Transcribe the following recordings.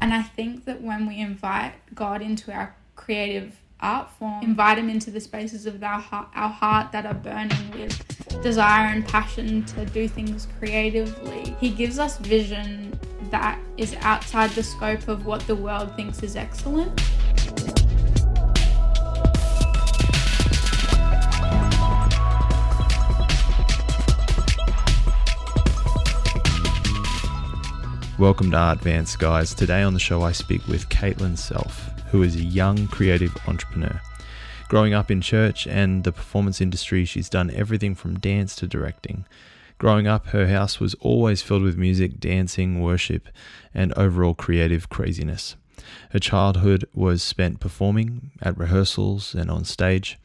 And I think that when we invite God into our creative art form, invite Him into the spaces of our heart, our heart that are burning with desire and passion to do things creatively, He gives us vision that is outside the scope of what the world thinks is excellent. Welcome to Art Vance, guys. Today on the show, I speak with Caitlin Self, who is a young creative entrepreneur. Growing up in church and the performance industry, she's done everything from dance to directing. Growing up, her house was always filled with music, dancing, worship, and overall creative craziness. Her childhood was spent performing at rehearsals and on stage.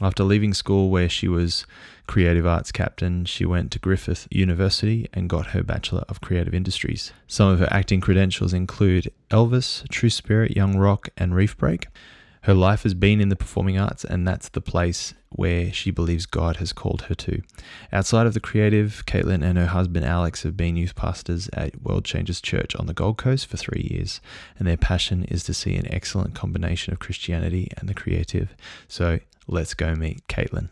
After leaving school, where she was creative arts captain, she went to Griffith University and got her Bachelor of Creative Industries. Some of her acting credentials include Elvis, True Spirit, Young Rock, and Reef Break. Her life has been in the performing arts, and that's the place where she believes God has called her to. Outside of the creative, Caitlin and her husband Alex have been youth pastors at World Changers Church on the Gold Coast for three years, and their passion is to see an excellent combination of Christianity and the creative. So let's go meet Caitlin.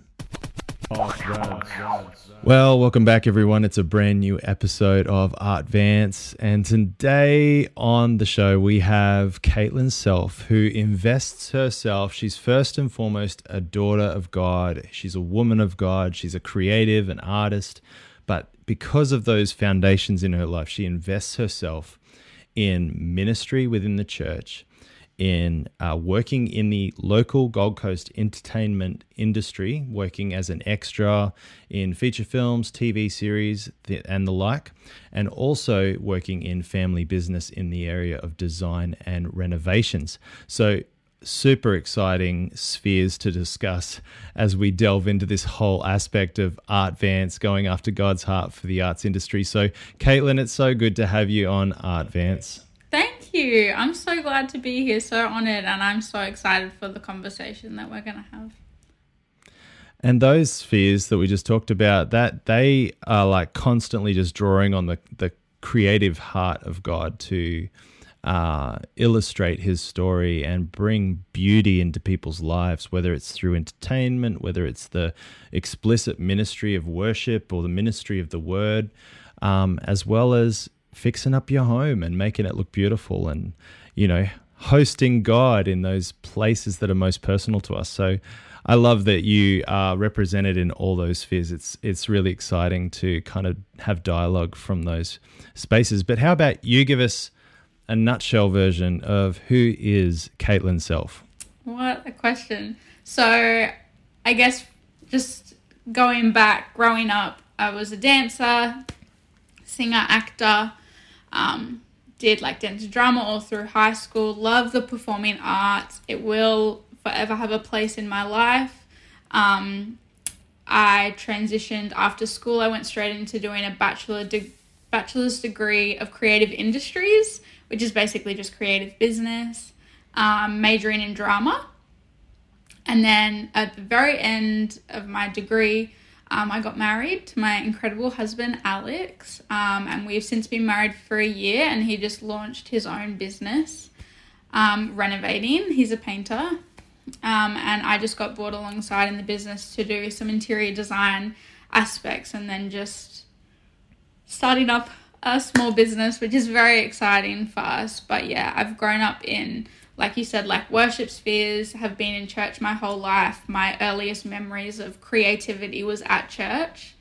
Well, welcome back, everyone. It's a brand new episode of Art Vance. And today on the show, we have Caitlin Self, who invests herself. She's first and foremost a daughter of God. She's a woman of God. She's a creative, an artist. But because of those foundations in her life, she invests herself in ministry within the church in uh, working in the local Gold Coast entertainment industry, working as an extra in feature films, TV series, and the like, and also working in family business in the area of design and renovations. So, super exciting spheres to discuss as we delve into this whole aspect of Art Vance, going after God's heart for the arts industry. So, Caitlin, it's so good to have you on Art Vance. You. I'm so glad to be here, so honored, and I'm so excited for the conversation that we're going to have. And those fears that we just talked about, that they are like constantly just drawing on the, the creative heart of God to uh, illustrate his story and bring beauty into people's lives, whether it's through entertainment, whether it's the explicit ministry of worship or the ministry of the word, um, as well as fixing up your home and making it look beautiful and, you know, hosting God in those places that are most personal to us. So I love that you are represented in all those spheres. It's it's really exciting to kind of have dialogue from those spaces. But how about you give us a nutshell version of who is Caitlin Self? What a question. So I guess just going back, growing up, I was a dancer, singer, actor, um, did like dance drama all through high school. Love the performing arts. It will forever have a place in my life. Um, I transitioned after school. I went straight into doing a bachelor de- bachelor's degree of creative industries, which is basically just creative business. Um, majoring in drama, and then at the very end of my degree, um, I got married to my incredible husband, Alex, um, and we've since been married for a year, and he just launched his own business, um, renovating. He's a painter, um, and I just got brought alongside in the business to do some interior design aspects and then just starting up a small business, which is very exciting for us. But yeah, I've grown up in like you said, like worship spheres, have been in church my whole life. My earliest memories of creativity was at church.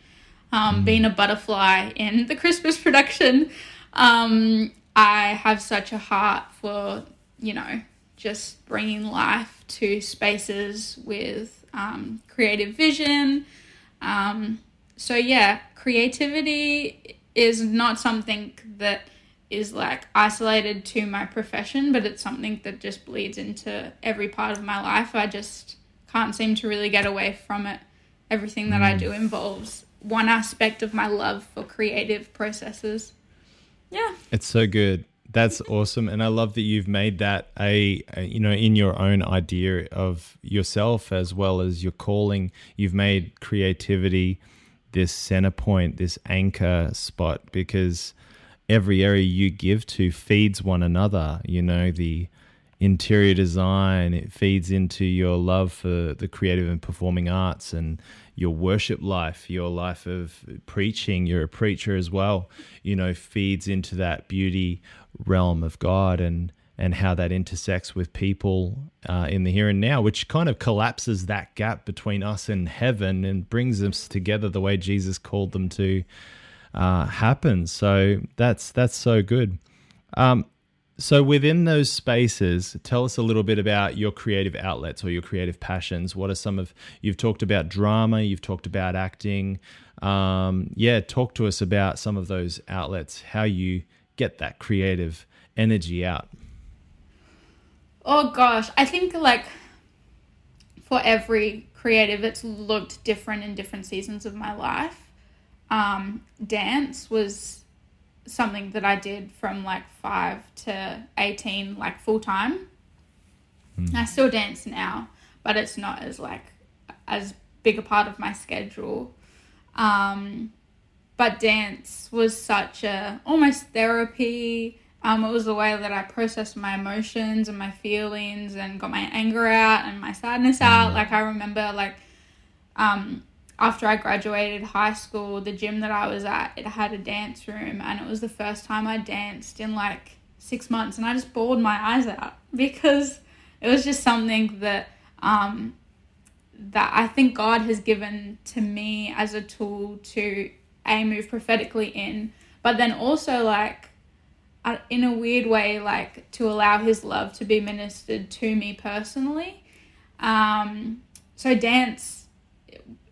Um, mm. Being a butterfly in the Christmas production, um, I have such a heart for, you know, just bringing life to spaces with um, creative vision. Um, so, yeah, creativity is not something that is like isolated to my profession, but it's something that just bleeds into every part of my life. I just can't seem to really get away from it. Everything that mm. I do involves one aspect of my love for creative processes. Yeah. It's so good. That's awesome, and I love that you've made that a, a, you know in your own idea of yourself as well as your calling. You've made creativity this center point, this anchor spot, because every area you give to feeds one another. You know, the interior design, it feeds into your love for the creative and performing arts and your worship life, your life of preaching, you're a preacher as well, you know, feeds into that beauty realm of God and and how that intersects with people uh, in the here and now, which kind of collapses that gap between us and heaven and brings us together the way Jesus called them to uh, happen. So that's that's so good. Um, so within those spaces, tell us a little bit about your creative outlets or your creative passions. What are some of you've talked about drama, you've talked about acting. Um, yeah, talk to us about some of those outlets, how you get that creative energy out. Oh gosh, I think like for every creative, it's looked different in different seasons of my life. Um, dance was something that I did from like five to 18, like full time. Mm. I still dance now, but it's not as like as big a part of my schedule. Um, but dance was such a almost therapy. Um, it was the way that I processed my emotions and my feelings and got my anger out and my sadness out. Mm. Like I remember like um, after I graduated high school, the gym that I was at, it had a dance room and it was the first time I danced in like six months and I just bawled my eyes out because it was just something that um, that I think God has given to me as a tool to a move prophetically in, but then also like uh, in a weird way like to allow His love to be ministered to me personally. Um, so dance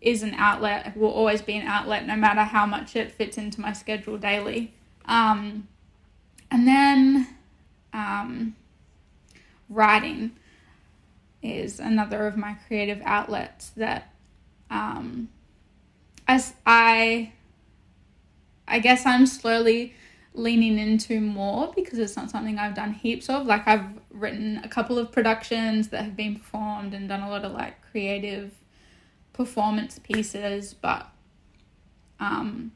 is an outlet, will always be an outlet, no matter how much it fits into my schedule daily. Um, and then um, writing is another of my creative outlets that um, as I I guess I'm slowly leaning into more because it's not something I've done heaps of. Like I've written a couple of productions that have been performed and done a lot of like creative performance pieces, but um,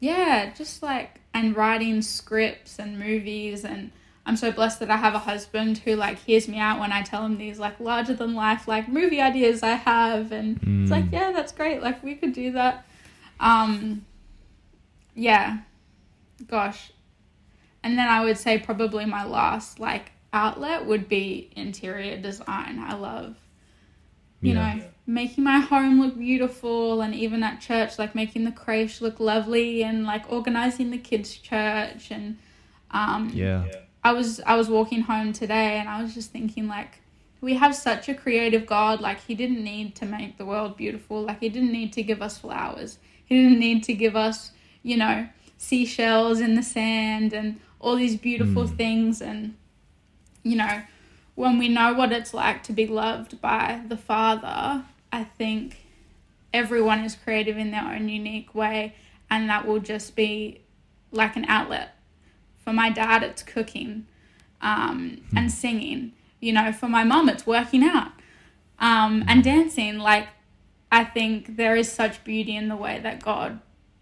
yeah, just like and writing scripts and movies and I'm so blessed that I have a husband who like hears me out when I tell him these like larger than life like movie ideas I have and mm. it's like mm. yeah that's great like we could do that um yeah gosh and then I would say probably my last like outlet would be interior design I love you yeah. know making my home look beautiful and even at church like making the creche look lovely and like organizing the kids church and um yeah i was i was walking home today and i was just thinking like we have such a creative god like he didn't need to make the world beautiful like he didn't need to give us flowers he didn't need to give us you know seashells in the sand and all these beautiful mm. things and you know when we know what it's like to be loved by the father I think everyone is creative in their own unique way, and that will just be like an outlet. For my dad, it's cooking um, hmm. and singing. You know, for my mom, it's working out um, and dancing. Like, I think there is such beauty in the way that God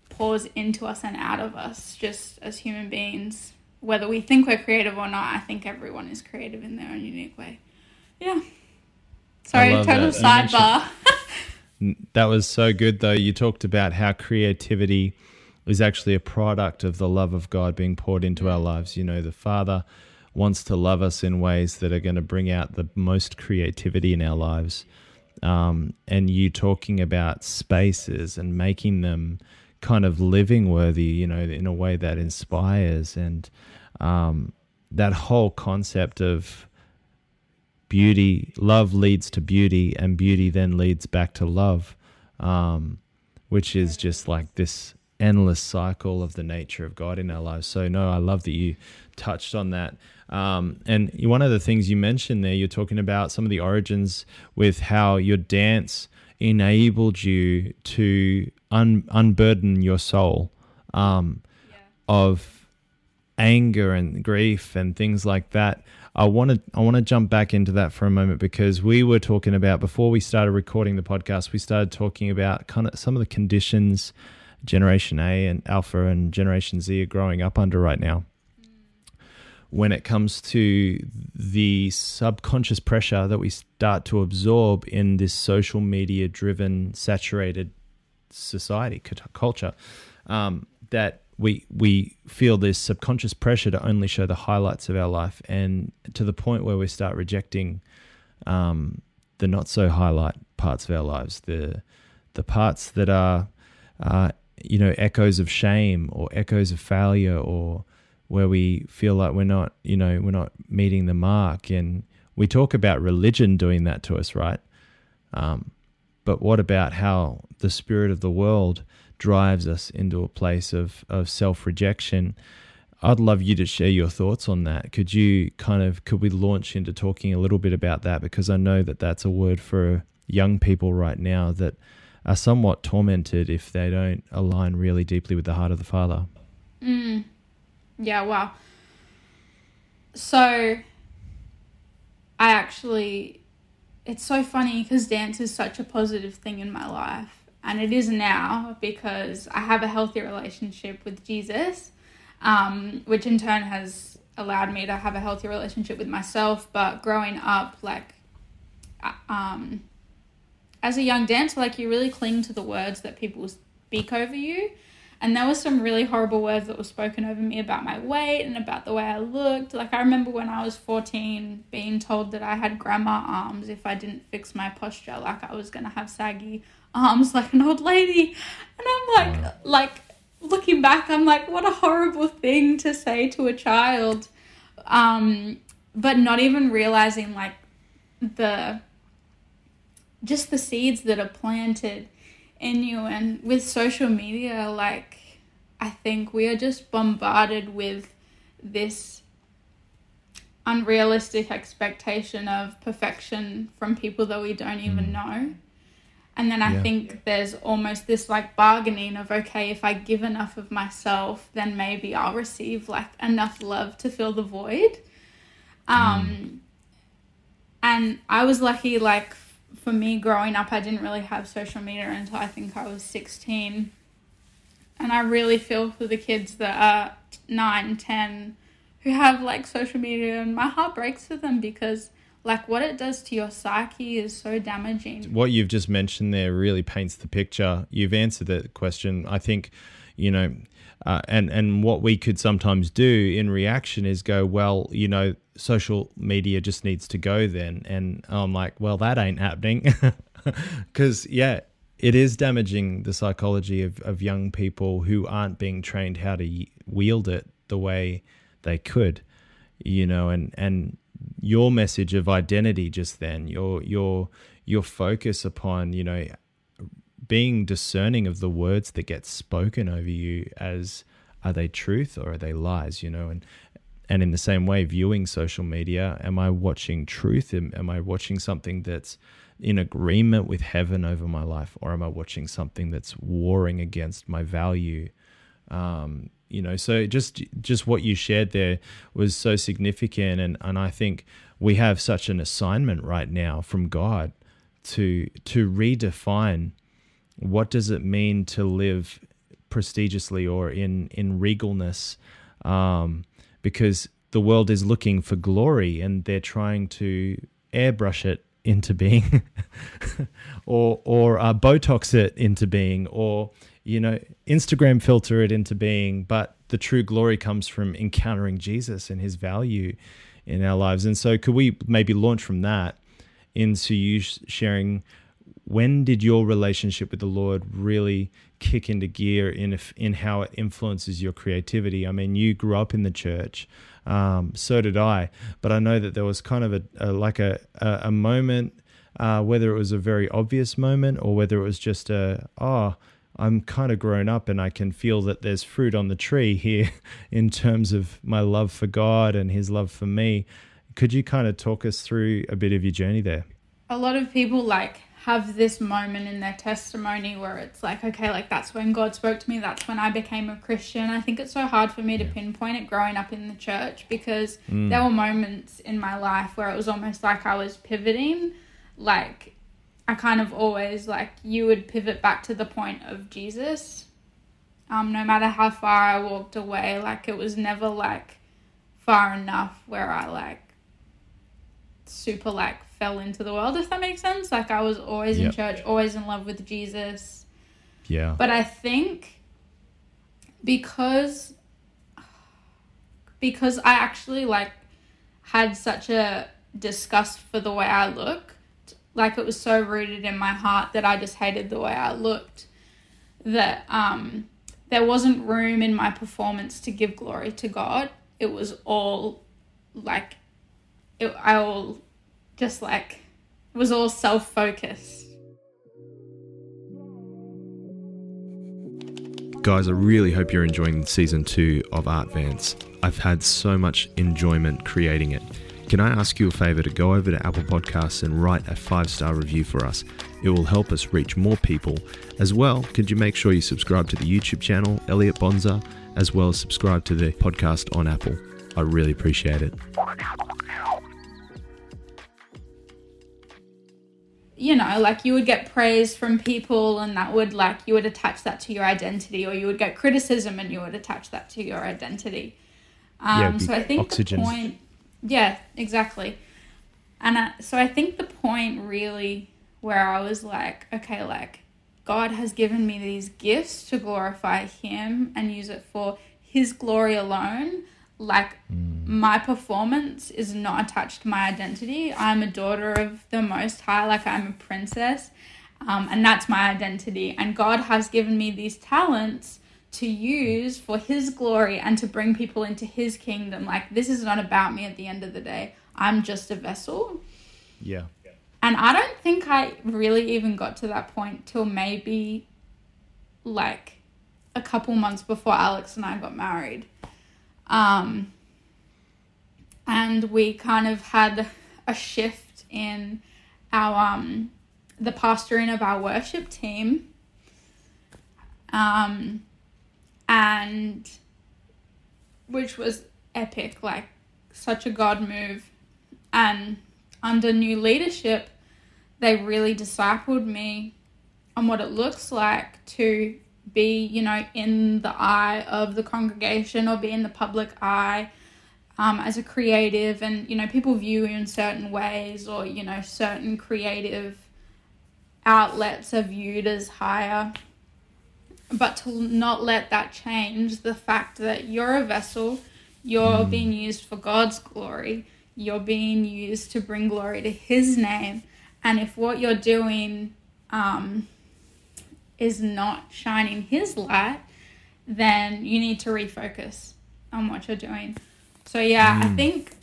pours into us and out of us just as human beings. Whether we think we're creative or not, I think everyone is creative in their own unique way. Yeah. Sorry, total that. sidebar. that was so good, though. You talked about how creativity is actually a product of the love of God being poured into our lives. You know, the Father wants to love us in ways that are going to bring out the most creativity in our lives. Um, and you talking about spaces and making them kind of living worthy, you know, in a way that inspires and um, that whole concept of beauty, love leads to beauty, and beauty then leads back to love, um, which is just like this endless cycle of the nature of God in our lives. So, no, I love that you touched on that. Um, and one of the things you mentioned there, you're talking about some of the origins with how your dance enabled you to un- unburden your soul um, yeah. of anger and grief and things like that. I want to I want to jump back into that for a moment because we were talking about before we started recording the podcast. We started talking about kind of some of the conditions Generation A and Alpha and Generation Z are growing up under right now. When it comes to the subconscious pressure that we start to absorb in this social media driven, saturated society, culture, um, that we we feel this subconscious pressure to only show the highlights of our life, and to the point where we start rejecting um, the not so highlight parts of our lives, the the parts that are uh, you know echoes of shame or echoes of failure or where we feel like we're not you know we're not meeting the mark and we talk about religion doing that to us right um, but what about how the spirit of the world drives us into a place of, of self-rejection I'd love you to share your thoughts on that. Could you kind of could we launch into talking a little bit about that because I know that that's a word for young people right now that are somewhat tormented if they don't align really deeply with the heart of the Father. Mm. Yeah, wow. So I actually it's so funny because dance is such a positive thing in my life and it is now because I have a healthy relationship with Jesus um, which in turn has allowed me to have a healthy relationship with myself. But growing up, like, uh, um, as a young dancer, like you really cling to the words that people speak over you. And there were some really horrible words that were spoken over me about my weight and about the way I looked. Like I remember when I was 14 being told that I had grandma arms if I didn't fix my posture, like I was gonna have saggy arms like an old lady. And I'm like like looking back, I'm like, what a horrible thing to say to a child. Um, but not even realizing like the just the seeds that are planted in you and with social media like i think we are just bombarded with this unrealistic expectation of perfection from people that we don't even mm. know and then I yeah. think there's almost this like bargaining of okay, if I give enough of myself, then maybe I'll receive like enough love to fill the void. Um mm. and I was lucky like for me growing up I didn't really have social media until I think I was 16. And I really feel for the kids that are 9, 10 who have like social media and my heart breaks for them because like what it does to your psyche is so damaging. What you've just mentioned there really paints the picture. You've answered that question. I think, you know, uh, and and what we could sometimes do in reaction is go, well, you know, social media just needs to go then, and I'm like, well, that ain't happening, because yeah, it is damaging the psychology of of young people who aren't being trained how to wield it the way they could, you know, and and your message of identity just then, your your your focus upon you know being discerning of the words that get spoken over you as are they truth or are they lies you know? And and in the same way viewing social media am i watching truth? Am, am i watching something that's in agreement with heaven over my life? Or am i watching something that's warring against my value? Um, you know so just just what you shared there was so significant. And and I think we have such an assignment right now from God to to redefine what does it mean to live prestigiously or in in regalness um, because the world is looking for glory and they're trying to airbrush it into being or or uh, botox it into being or you know, Instagram filter it into being, but the true glory comes from encountering Jesus and his value in our lives. And so, could we maybe launch from that into you sharing when did your relationship with the Lord really kick into gear in in how it influences your creativity? I mean, you grew up in the church, um, so did I, but I know that there was kind of a, a like a a, a moment, uh, whether it was a very obvious moment or whether it was just a oh I'm kind of grown up and I can feel that there's fruit on the tree here in terms of my love for God and his love for me. Could you kind of talk us through a bit of your journey there? A lot of people like have this moment in their testimony where it's like, okay, like that's when God spoke to me, that's when I became a Christian. I think it's so hard for me to pinpoint it growing up in the church because mm. there were moments in my life where it was almost like I was pivoting. Like I kind of always like you would pivot back to the point of Jesus Um, no matter how far I walked away, like it was never like far enough where I like super like fell into the world, if that makes sense. Like I was always in church, always in love with Jesus. Yeah. But I think because because I actually like had such a disgust for the way I looked, like it was so rooted in my heart that I just hated the way I looked that um there wasn't room in my performance to give glory to God. It was all like it I all just like it was all self-focused. Guys, I really hope you're enjoying season two of Art Vance. I've had so much enjoyment creating it. Can I ask you a favor to go over to Apple Podcasts and write a five star review for us? It will help us reach more people. As well, could you make sure you subscribe to the YouTube channel, Elliot Bonza, as well as subscribe to the podcast on Apple? I really appreciate it. You know, like you would get praise from people and that would like you would attach that to your identity or you would get criticism and you would attach that to your identity. Um, Yeah, so I think oxygen. the point, yeah, exactly. And I, so I think the point really where I was like, okay, like God has given me these gifts to glorify Him and use it for His glory alone. Like my performance is not attached to my identity. I'm a daughter of the Most High, like I'm a princess, um, and that's my identity. And God has given me these talents to use for His glory and to bring people into His kingdom. Like, this is not about me at the end of the day. I'm just a vessel. Yeah. And I don't think I really even got to that point till maybe like a couple months before Alex and I got married. Um, and we kind of had a shift in our um, the pastoring of our worship team. Um, and which was epic, like such a God move. And under new leadership, they really discipled me on what it looks like to be, you know, in the eye of the congregation or be in the public eye um, as a creative. And, you know, people view you in certain ways or, you know, certain creative outlets are viewed as higher. But to not let that change the fact that you're a vessel, you're being used for God's glory, you're being used to bring glory to His name. And if what you're doing um, is not shining His light, then you need to refocus on what you're doing. So, yeah, I mm. think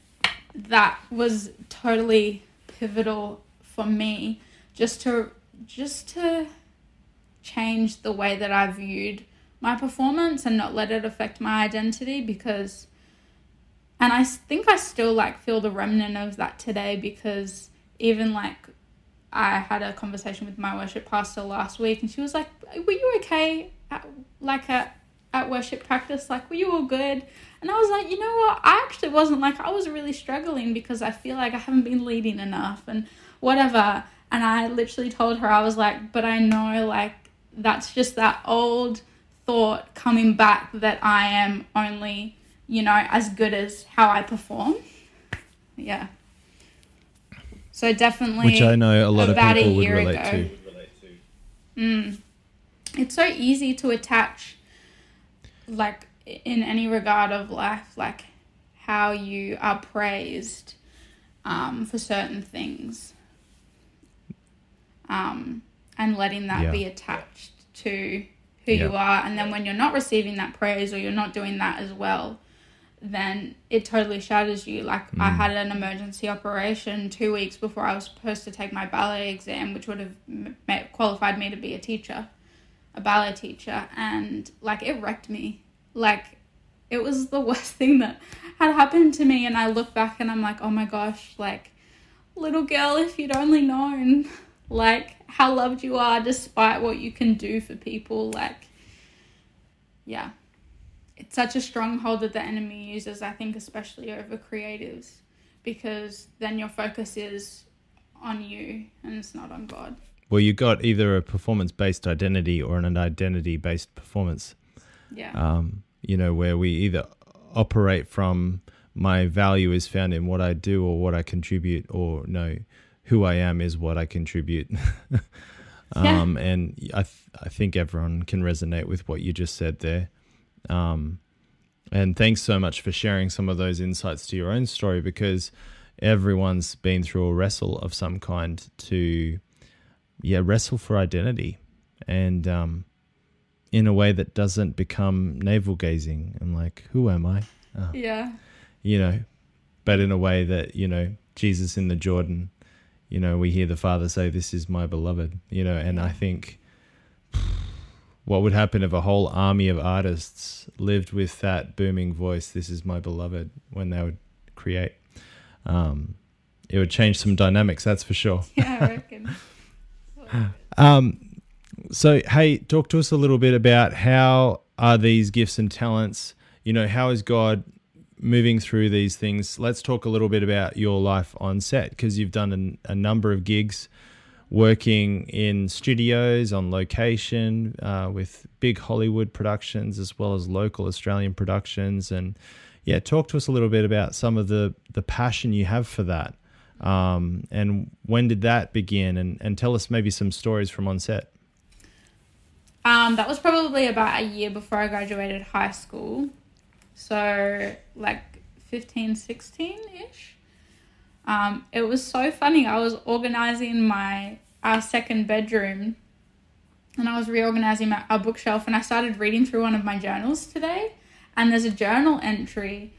that was totally pivotal for me just to just to change the way that I viewed my performance and not let it affect my identity because and I think I still like feel the remnant of that today because even like I had a conversation with my worship pastor last week and she was like were you okay at, like at at worship practice? Like were you all good? And I was like you know what? I actually wasn't. Like I was really struggling because I feel like I haven't been leading enough and whatever. And I literally told her I was like but I know like that's just that old thought coming back that I am only, you know, as good as how I perform. Yeah. So definitely Which I know a lot of about a people would year relate ago. to. Mm. It's so easy to attach, like, in any regard of life, like how you are praised um, for certain things. Um, and letting that Yeah. be attached to who you are. And then when you're not receiving that praise or you're not doing that as well, then it totally shatters you. Like I Mm. had an emergency operation two weeks before I was supposed to take my ballet exam, which would have ma- qualified me to be a teacher, a ballet teacher, and like it wrecked me. Like it was the worst thing that had happened to me, and I look back and I'm like, oh my gosh, like little girl, if you'd only known, like how loved you are despite what you can do for people, like yeah it's such a stronghold that the enemy uses, I think, especially over creatives, because then your focus is on you and it's not on God. Well, you got either a performance based identity or an identity based performance. Yeah. Um, you know, where we either operate from my value is found in what I do or what I contribute, or no, who I am is what I contribute. Yeah. um, and I, th- I think everyone can resonate with what you just said there. Um, and thanks so much for sharing some of those insights to your own story because everyone's been through a wrestle of some kind to, yeah, wrestle for identity and um, in a way that doesn't become navel gazing and like, who am I? Oh, yeah. you know, but in a way that, you know, Jesus in the Jordan, you know, we hear the Father say, This is my beloved, you know, and I think what would happen if a whole army of artists lived with that booming voice, This is my beloved, when they would create? Um, it would change some dynamics, that's for sure. Yeah, I reckon. Um, so, hey, talk to us a little bit about how are these gifts and talents? You know, how is God moving through these things? Let's talk a little bit about your life on set because you've done an, a number of gigs working in studios on location uh, with big Hollywood productions as well as local Australian productions. And yeah, talk to us a little bit about some of the, the passion you have for that. Um, and when did that begin? And, and tell us maybe some stories from on set. Um, that was probably about a year before I graduated high school. So, like 15, 16 ish. Um, it was so funny. I was organizing my our second bedroom and I was reorganizing my, our bookshelf and I started reading through one of my journals today. And there's a journal entry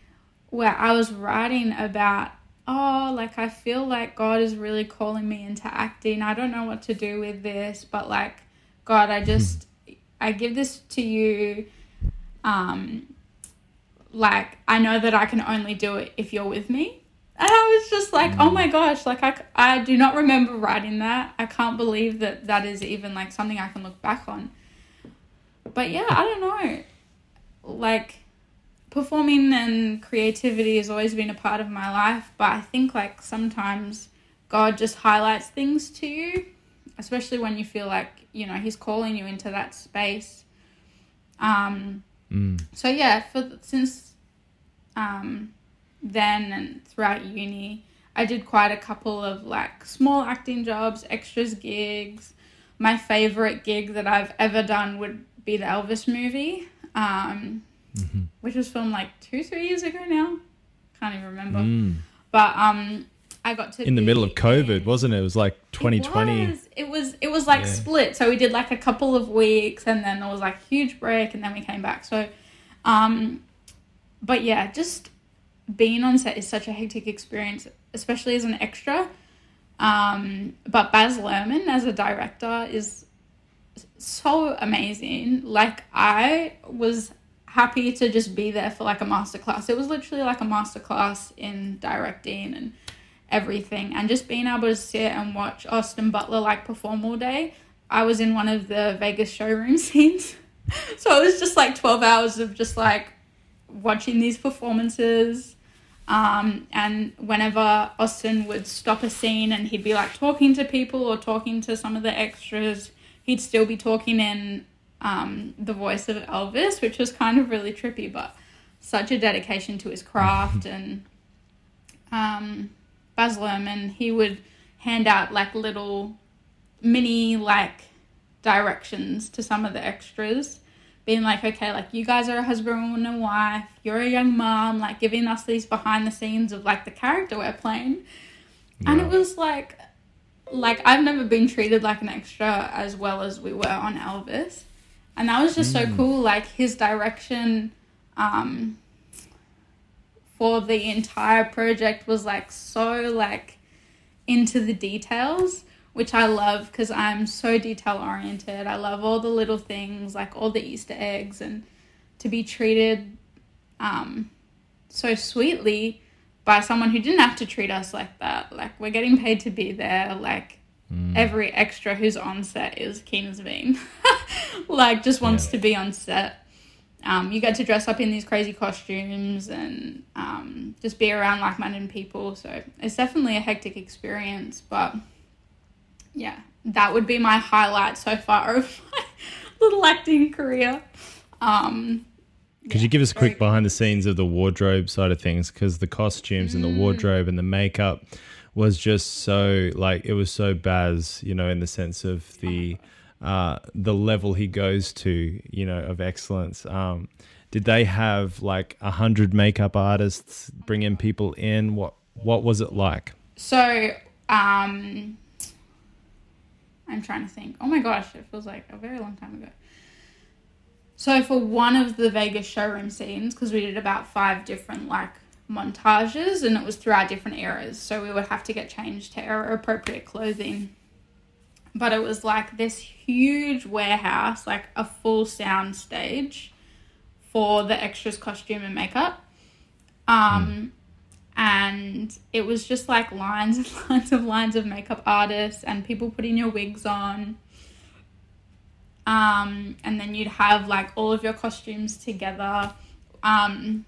where I was writing about, oh, like I feel like God is really calling me into acting. I don't know what to do with this, but like, God, I just, I give this to you. Um, like, I know that I can only do it if you're with me. And I was just like, oh my gosh, like I, I do not remember writing that. I can't believe that that is even like something I can look back on. But yeah, I don't know. Like performing and creativity has always been a part of my life, but I think like sometimes God just highlights things to you, especially when you feel like, you know, he's calling you into that space. Um Mm. so yeah, for since um, then and throughout uni, I did quite a couple of like small acting jobs, extras gigs. My favorite gig that I've ever done would be the Elvis movie, um, Mhm. which was filmed like two, three years ago now. Can't even remember. Mm. But um, I got to In the middle of COVID, wasn't it? It was like 2020. it was. It was. It was like Yeah. split. So we did like a couple of weeks, and then there was like huge break, and then we came back. So, um, but yeah, just being on set is such a hectic experience, especially as an extra. Um, but Baz Luhrmann as a director is so amazing. Like I was happy to just be there for like a masterclass. It was literally like a masterclass in directing and everything and just being able to sit and watch Austin Butler like perform all day. I was in one of the Vegas showroom scenes. so it was just like 12 hours of just like watching these performances. Um, and whenever Austin would stop a scene and he'd be like talking to people or talking to some of the extras, he'd still be talking in um, the voice of Elvis, which was kind of really trippy, but such a dedication to his craft and um, Baz Luhrmann, he would hand out like little mini like directions to some of the extras, being like, okay, like you guys are a husband and a wife, you're a young mom, like giving us these behind the scenes of like the character we're playing. And it was like, like I've never been treated like an extra as well as we were on Elvis. And that was just so cool. Like his direction, um, for the entire project was like so like into the details which i love because i'm so detail oriented i love all the little things like all the easter eggs and to be treated um so sweetly by someone who didn't have to treat us like that. Like we're getting paid to be there like every extra who's on set is keen as a bean. Like just wants Yeah. to be on set. Um, you get to dress up in these crazy costumes and um, just be around like-minded people. So it's definitely a hectic experience but yeah that would be my highlight so far of my little acting career Um, Could you give us a quick behind the scenes of the wardrobe side of things? Because the costumes and the wardrobe and the makeup was just so like it was so Baz, you know, in the sense of the uh, the level he goes to, you know, of excellence. Um, did they have like a hundred makeup artists bringing people in? What what was it like? So, um, I'm trying to think. Oh my gosh, it feels like a very long time ago. So for one of the Vegas showroom scenes, because we did about five different like montages, and it was throughout different eras, so we would have to get changed to era appropriate clothing. But it was like this huge warehouse, like a full sound stage for the extras costume and makeup. Um, and it was just like lines and lines of lines of makeup artists and people putting your wigs on. Um, and then you'd have like all of your costumes together. Um,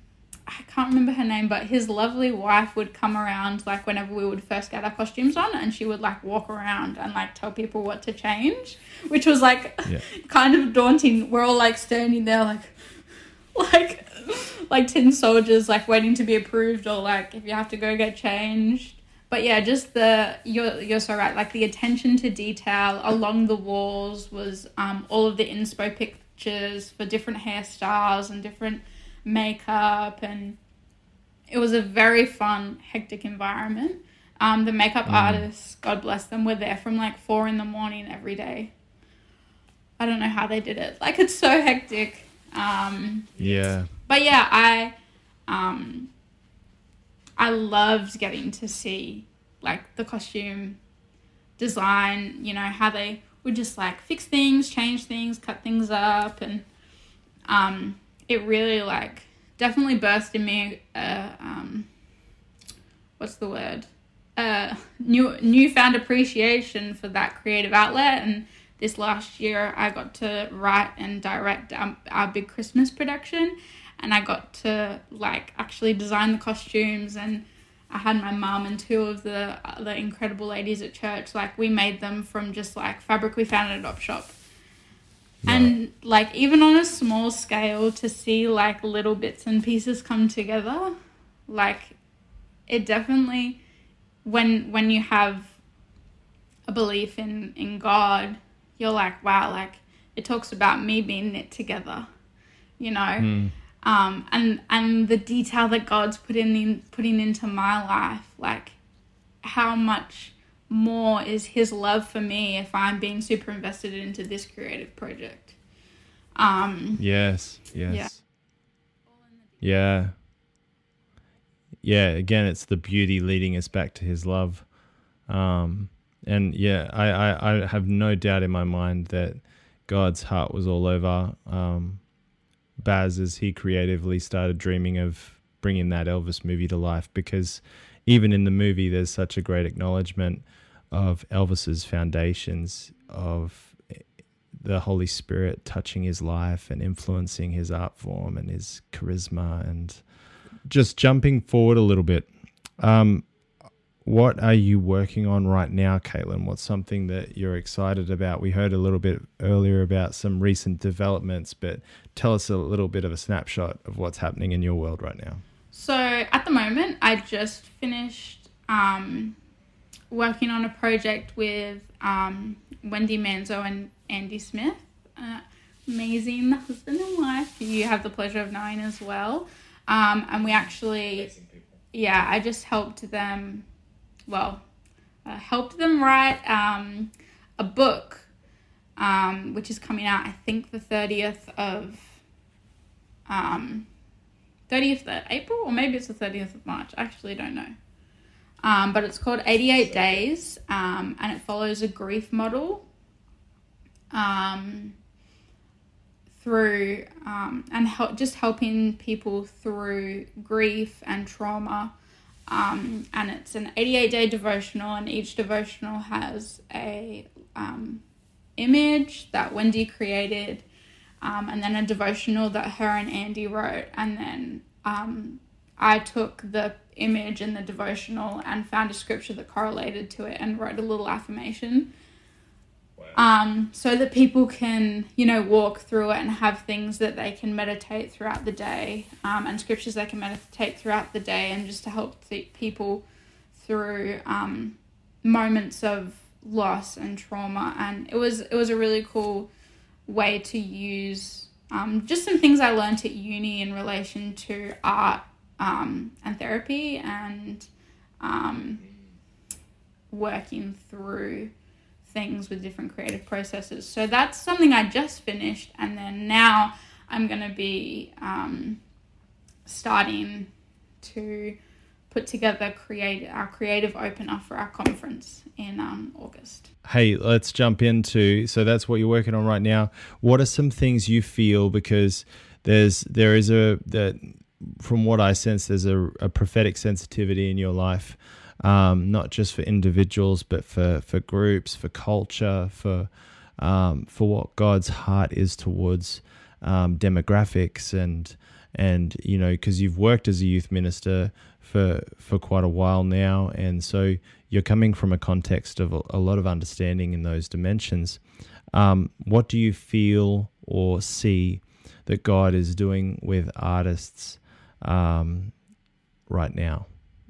I can't remember her name, but his lovely wife would come around like whenever we would first get our costumes on, and she would like walk around and like tell people what to change, which was like Yeah. kind of daunting. We're all like standing there like, like, like tin soldiers, like waiting to be approved, or like if you have to go get changed. But yeah, just the you're you're so right. Like the attention to detail along the walls was um all of the inspo pictures for different hairstyles and different makeup and it was a very fun hectic environment. Um the makeup artists god bless them were there from like four in the morning every day. I don't know how they did it. Like it's so hectic um Yeah. but yeah, I um I loved getting to see like the costume design, you know, how they would just like fix things, change things, cut things up and um it really like definitely burst in me uh um what's the word? Uh new newfound appreciation for that creative outlet and this last year I got to write and direct um, our big Christmas production. And I got to like actually design the costumes. And I had my mum and two of the other incredible ladies at church. Like we made them from just like fabric we found at a op shop. And like even on a small scale to see like little bits and pieces come together like it definitely when when you have a belief in in god you're like wow like it talks about me being knit together you know Mm. um and and the detail that god's put in, in putting into my life like how much more is his love for me if i'm being super invested into this creative project um Yes. Yes. Yeah. Yeah. Again, it's the beauty leading us back to His love. Um, and yeah, I, I, I have no doubt in my mind that God's heart was all over um, Baz as he creatively started dreaming of bringing that Elvis movie to life because even in the movie, there's such a great acknowledgement of Elvis's foundations of the Holy Spirit touching his life and influencing his art form and his charisma. And just jumping forward a little bit, um, what are you working on right now, Caitlin? What's something that you're excited about? We heard a little bit earlier about some recent developments, but tell us a little bit of a snapshot of what's happening in your world right now. So at the moment, I just finished um, working on a project with um, Wendy Manzo and Andy Smith, uh, amazing husband and wife you have the pleasure of knowing as well. Um, and we actually, yeah, I just helped them, well, uh, helped them write um, a book, um, which is coming out, I think, the 30th of. Um, 30th of April, or maybe it's the 30th of March. I actually don't know. Um, but it's called 88 Days, um, and it follows a grief model um, through um, and help, just helping people through grief and trauma. Um, and it's an 88 day devotional, and each devotional has a um, image that Wendy created um, and then a devotional that her and Andy wrote, and then um, I took the image and the devotional and found a scripture that correlated to it and wrote a little affirmation. Um, so that people can, you know, walk through it and have things that they can meditate throughout the day um, and scriptures they can meditate throughout the day and just to help th- people through um, moments of loss and trauma. And it was it was a really cool way to use um, just some things I learned at uni in relation to art um, and therapy and um, working through things with different creative processes. So that's something I just finished, and then now I'm going to be um, starting to put together create our creative opener for our conference in um, August. Hey, let's jump into so that's what you're working on right now. What are some things you feel because there's there is a that from what I sense there's a, a prophetic sensitivity in your life um, not just for individuals, but for, for groups, for culture, for um, for what God's heart is towards um, demographics and and you know because you've worked as a youth minister for for quite a while now, and so you're coming from a context of a, a lot of understanding in those dimensions. Um, what do you feel or see that God is doing with artists um, right now?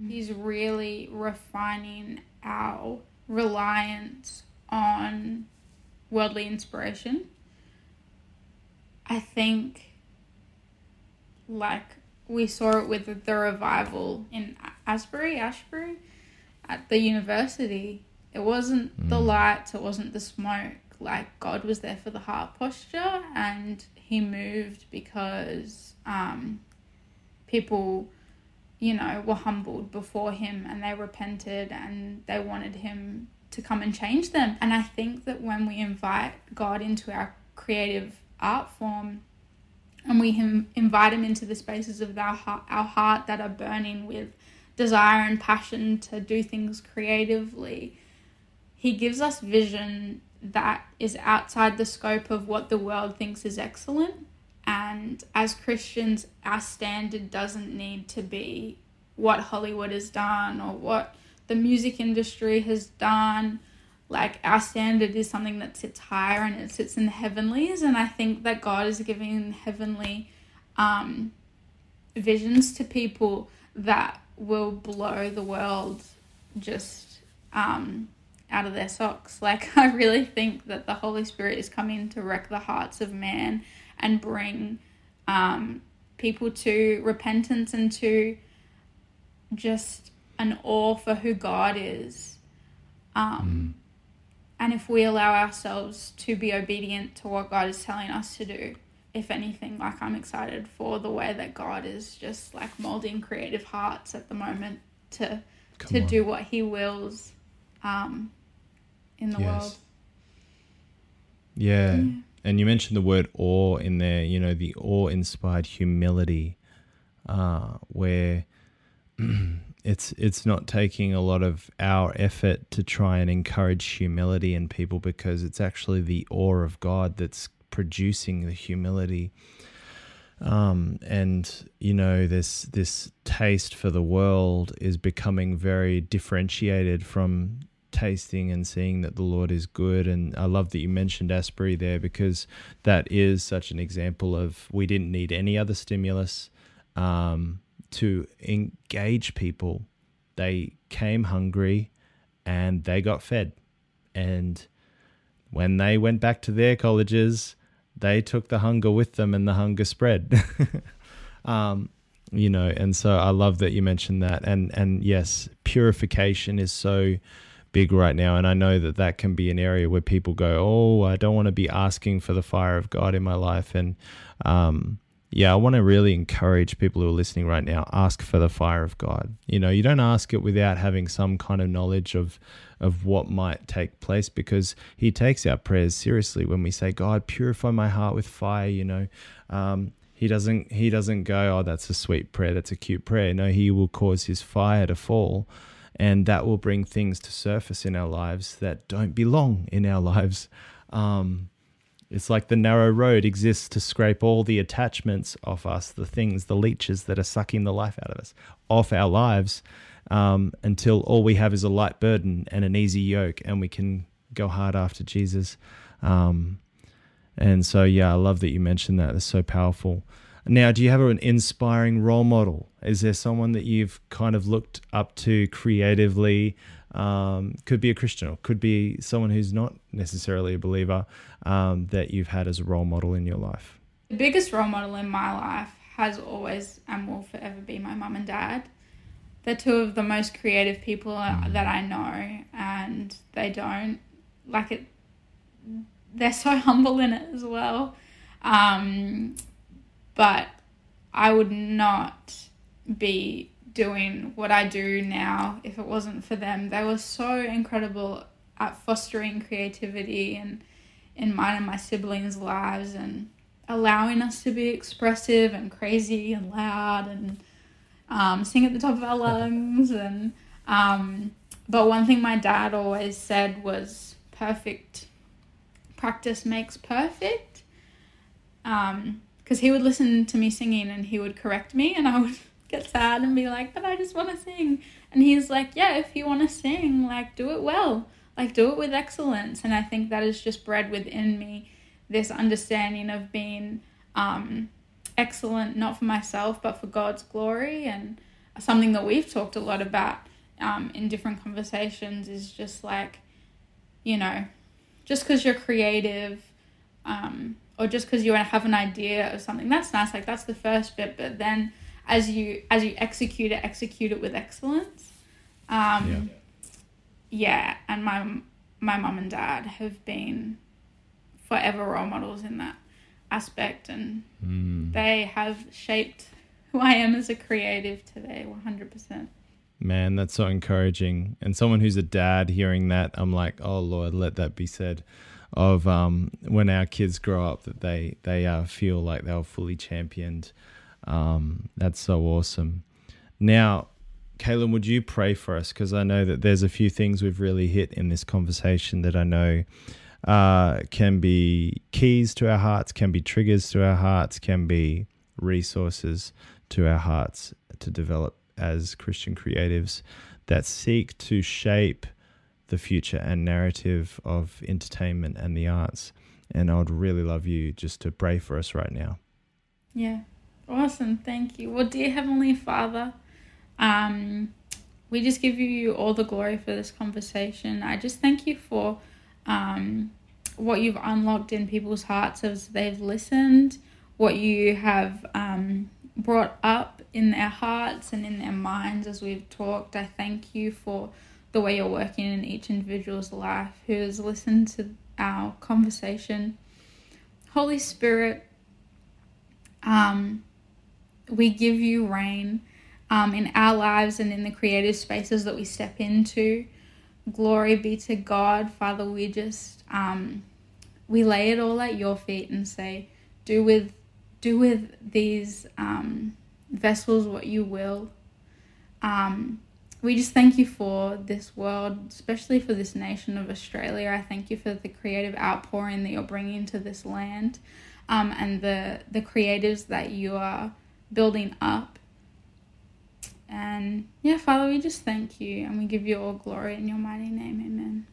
He's really refining our reliance on worldly inspiration. I think, like we saw it with the revival in Asbury, Ashbury, at the university. It wasn't mm. the lights, it wasn't the smoke. Like God was there for the heart posture, and He moved because um, people you know, were humbled before him and they repented and they wanted him to come and change them. And I think that when we invite God into our creative art form and we him, invite him into the spaces of our heart, our heart that are burning with desire and passion to do things creatively, he gives us vision that is outside the scope of what the world thinks is excellent and as Christians, our standard doesn't need to be what Hollywood has done or what the music industry has done. Like, our standard is something that sits higher and it sits in the heavenlies. And I think that God is giving heavenly um, visions to people that will blow the world just um, out of their socks. Like, I really think that the Holy Spirit is coming to wreck the hearts of man and bring um, people to repentance and to just an awe for who God is. Um, mm. And if we allow ourselves to be obedient to what God is telling us to do, if anything, like I'm excited for the way that God is just like molding creative hearts at the moment to Come to on. do what He wills um, in the yes. world. Yeah. yeah. And you mentioned the word awe in there, you know, the awe inspired humility, uh, where it's it's not taking a lot of our effort to try and encourage humility in people because it's actually the awe of God that's producing the humility. Um, and you know this this taste for the world is becoming very differentiated from tasting and seeing that the Lord is good. And I love that you mentioned Asbury there because that is such an example of we didn't need any other stimulus um, to engage people. They came hungry and they got fed. And when they went back to their colleges, they took the hunger with them and the hunger spread. um, you know, and so I love that you mentioned that. And and yes, purification is so big right now. And I know that that can be an area where people go, Oh, I don't want to be asking for the fire of God in my life. And, um, yeah, I want to really encourage people who are listening right now ask for the fire of God. You know, you don't ask it without having some kind of knowledge of of what might take place because he takes our prayers seriously when we say, God, purify my heart with fire, you know. Um, he doesn't he doesn't go, Oh, that's a sweet prayer, that's a cute prayer. No, he will cause his fire to fall and that will bring things to surface in our lives that don't belong in our lives. Um, it's like the narrow road exists to scrape all the attachments off us, the things, the leeches that are sucking the life out of us, off our lives, um, until all we have is a light burden and an easy yoke, and we can go hard after Jesus. Um, and so, yeah, I love that you mentioned that. It's so powerful. Now, do you have an inspiring role model? Is there someone that you've kind of looked up to creatively? Um, could be a Christian or could be someone who's not necessarily a believer um, that you've had as a role model in your life. The biggest role model in my life has always and will forever be my mum and dad. They're two of the most creative people mm. that I know, and they don't like it. They're so humble in it as well. Um, but I would not be doing what I do now if it wasn't for them. They were so incredible at fostering creativity and in mine and my siblings' lives and allowing us to be expressive and crazy and loud and um, sing at the top of our lungs and um, but one thing my dad always said was perfect practice makes perfect um, because he would listen to me singing and he would correct me and I would get sad and be like, but I just want to sing. And he's like, yeah, if you want to sing, like, do it well, like, do it with excellence. And I think that is just bred within me this understanding of being um, excellent, not for myself, but for God's glory. And something that we've talked a lot about um, in different conversations is just like, you know, just because you're creative, um, or just because you want to have an idea of something that's nice like that's the first bit but then as you as you execute it execute it with excellence um yeah, yeah and my my mum and dad have been forever role models in that aspect and mm. they have shaped who I am as a creative today 100% Man, that's so encouraging. And someone who's a dad hearing that, I'm like, oh Lord, let that be said of um, when our kids grow up that they they uh, feel like they were fully championed. Um, that's so awesome. Now, Caitlin, would you pray for us? Because I know that there's a few things we've really hit in this conversation that I know uh, can be keys to our hearts, can be triggers to our hearts, can be resources to our hearts to develop as Christian creatives that seek to shape the future and narrative of entertainment and the arts. And I would really love you just to pray for us right now. Yeah. Awesome. Thank you. Well, dear Heavenly Father, um, we just give you all the glory for this conversation. I just thank you for um, what you've unlocked in people's hearts as they've listened, what you have um, brought up in their hearts and in their minds as we've talked. I thank you for the way you're working in each individual's life who has listened to our conversation. Holy Spirit, um, we give you reign um, in our lives and in the creative spaces that we step into. Glory be to God, Father. We just um, we lay it all at your feet and say, "Do with do with these um, vessels what you will." Um, we just thank you for this world, especially for this nation of Australia. I thank you for the creative outpouring that you're bringing to this land um, and the, the creatives that you are building up. And yeah, Father, we just thank you and we give you all glory in your mighty name. Amen.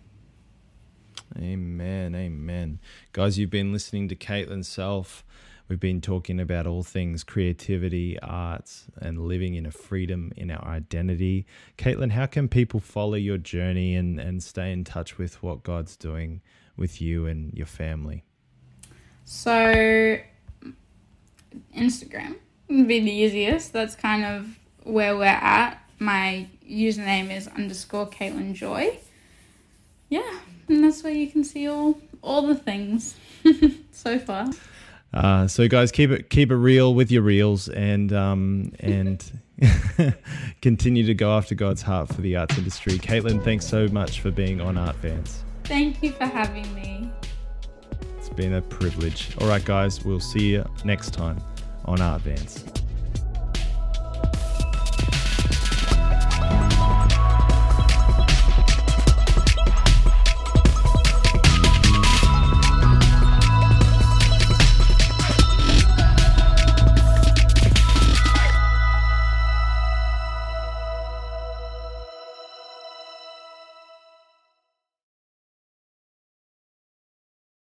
Amen. Amen. Guys, you've been listening to Caitlin Self. We've been talking about all things creativity, arts, and living in a freedom in our identity. Caitlin, how can people follow your journey and, and stay in touch with what God's doing with you and your family? So, Instagram would be the easiest. That's kind of where we're at. My username is underscore Caitlin Joy. Yeah, and that's where you can see all all the things so far. Uh, so guys, keep it keep it real with your reels and um, and continue to go after God's heart for the arts industry. Caitlin, thanks so much for being on Art Vance. Thank you for having me. It's been a privilege. All right, guys, we'll see you next time on Art Vance.